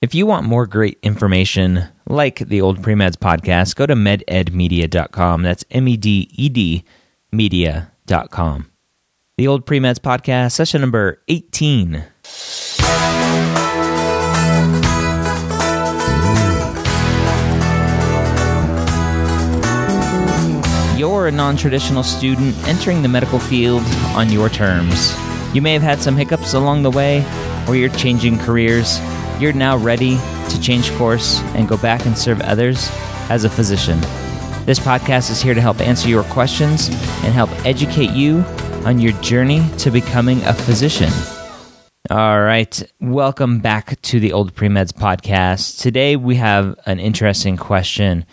If you want more great information like the Old Premeds podcast, go to mededmedia.com. That's M E D E D media.com. The Old Premeds podcast, session number 18. You're a non traditional student entering the medical field on your terms. You may have had some hiccups along the way, or you're changing careers. You're now ready to change course and go back and serve others as a physician. This podcast is here to help answer your questions and help educate you on your journey to becoming a physician. All right, welcome back to the Old Premeds podcast. Today we have an interesting question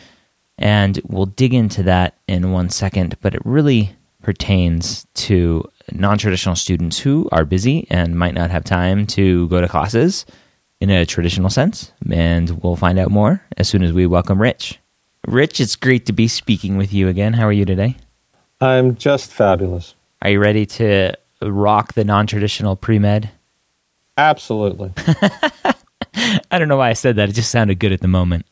and we'll dig into that in one second, but it really pertains to non traditional students who are busy and might not have time to go to classes in a traditional sense. And we'll find out more as soon as we welcome Rich. Rich, it's great to be speaking with you again. How are you today? I'm just fabulous. Are you ready to rock the non traditional pre med? Absolutely. I don't know why I said that. It just sounded good at the moment.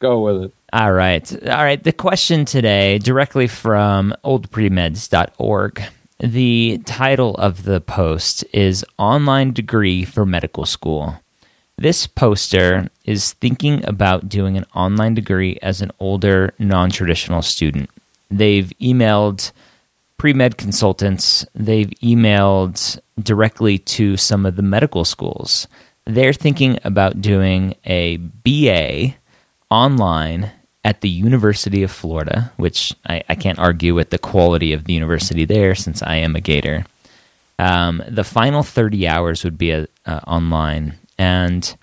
Go with it. All right. All right. The question today, directly from oldpremeds.org. The title of the post is Online Degree for Medical School. This poster is thinking about doing an online degree as an older, non traditional student. They've emailed pre med consultants, they've emailed directly to some of the medical schools. They're thinking about doing a BA online at the University of Florida, which I, I, can't argue with the quality of the university there since I am a Gator. Um, the final 30 hours would be a, uh, online, and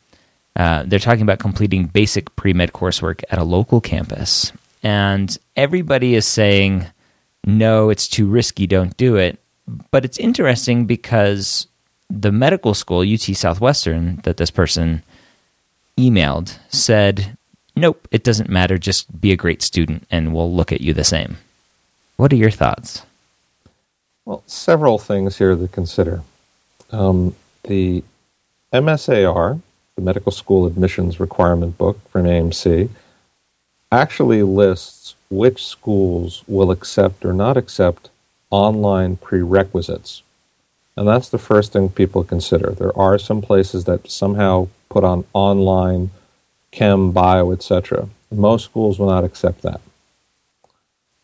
uh, they're talking about completing basic pre med coursework at a local campus. And everybody is saying, no, it's too risky, don't do it. But it's interesting because the medical school, UT Southwestern, that this person emailed, said nope, it doesn't matter. Just be a great student and we'll look at you the same. What are your thoughts? Well, several things here to consider. Um, the MSAR, the Medical School Admissions Requirement Book from AMC, actually lists which schools will accept or not accept online prerequisites. And that's the first thing people consider. There are some places that somehow put on online chem, bio, etc. Most schools will not accept that.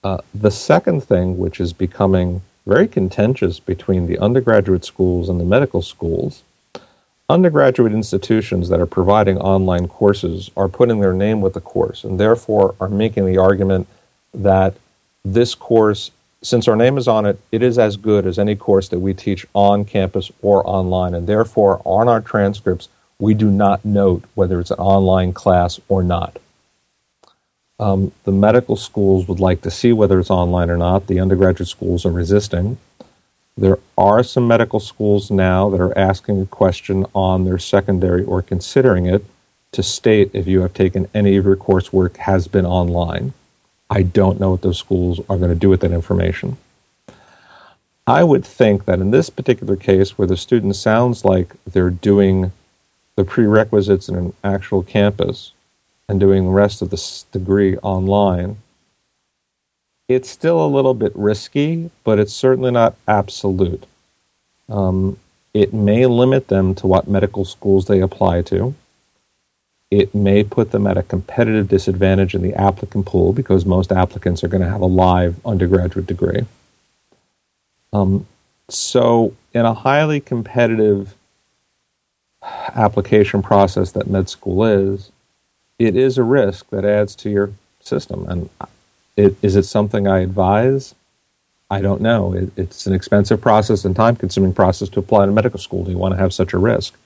Uh, the second thing, which is becoming very contentious between the undergraduate schools and the medical schools, undergraduate institutions that are providing online courses are putting their name with the course and therefore are making the argument that this course, since our name is on it, it is as good as any course that we teach on campus or online, and therefore on our transcripts we do not note whether it's an online class or not. Um, the medical schools would like to see whether it's online or not. The undergraduate schools are resisting. There are some medical schools now that are asking a question on their secondary or considering it to state if you have taken any of your coursework has been online. I don't know what those schools are going to do with that information. I would think that in this particular case, where the student sounds like they're doing the prerequisites in an actual campus and doing the rest of the degree online, it's still a little bit risky, but it's certainly not absolute. Um, it may limit them to what medical schools they apply to. It may put them at a competitive disadvantage in the applicant pool because most applicants are going to have a live undergraduate degree. Um, so, in a highly competitive application process that med school is, it is a risk that adds to your system. And it, is it something I advise? I don't know. It, it's an expensive process and time consuming process to apply to medical school. Do you want to have such a risk?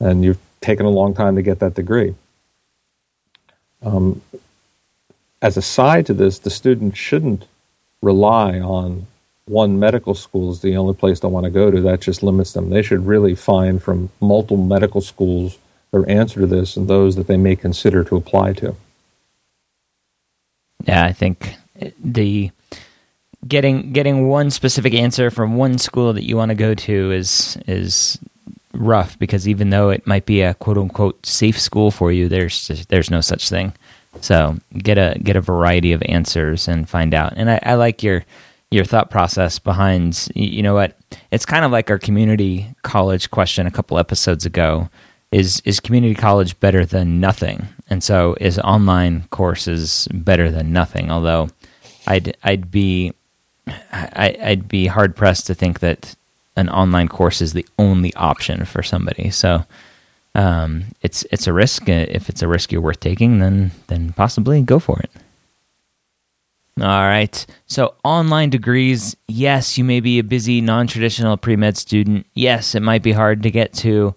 And you've taken a long time to get that degree. Um, as a side to this, the student shouldn't rely on one medical school is the only place they want to go to, that just limits them. They should really find from multiple medical schools their answer to this and those that they may consider to apply to. Yeah, I think the getting getting one specific answer from one school that you want to go to is is rough because even though it might be a quote unquote safe school for you, there's there's no such thing. So get a get a variety of answers and find out. And I, I like your your thought process behind you know what? It's kind of like our community college question a couple episodes ago. Is is community college better than nothing? And so is online courses better than nothing? Although i'd i'd be I, i'd be hard pressed to think that an online course is the only option for somebody. So um, it's it's a risk. If it's a risk you're worth taking then then possibly go for it all right. So, online degrees, yes, you may be a busy non traditional pre med student. Yes, it might be hard to get to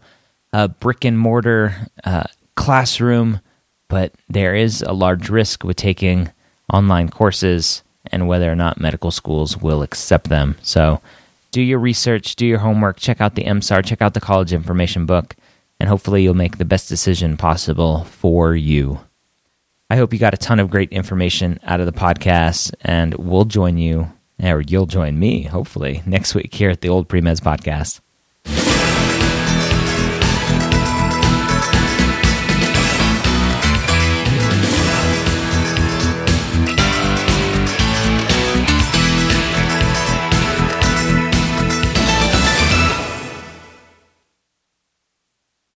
a brick and mortar uh, classroom, but there is a large risk with taking online courses and whether or not medical schools will accept them. So, do your research, do your homework, check out the MSAR, check out the college information book, and hopefully you'll make the best decision possible for you. I hope you got a ton of great information out of the podcast, and we'll join you, or you'll join me, hopefully, next week here at the Old Premeds Podcast.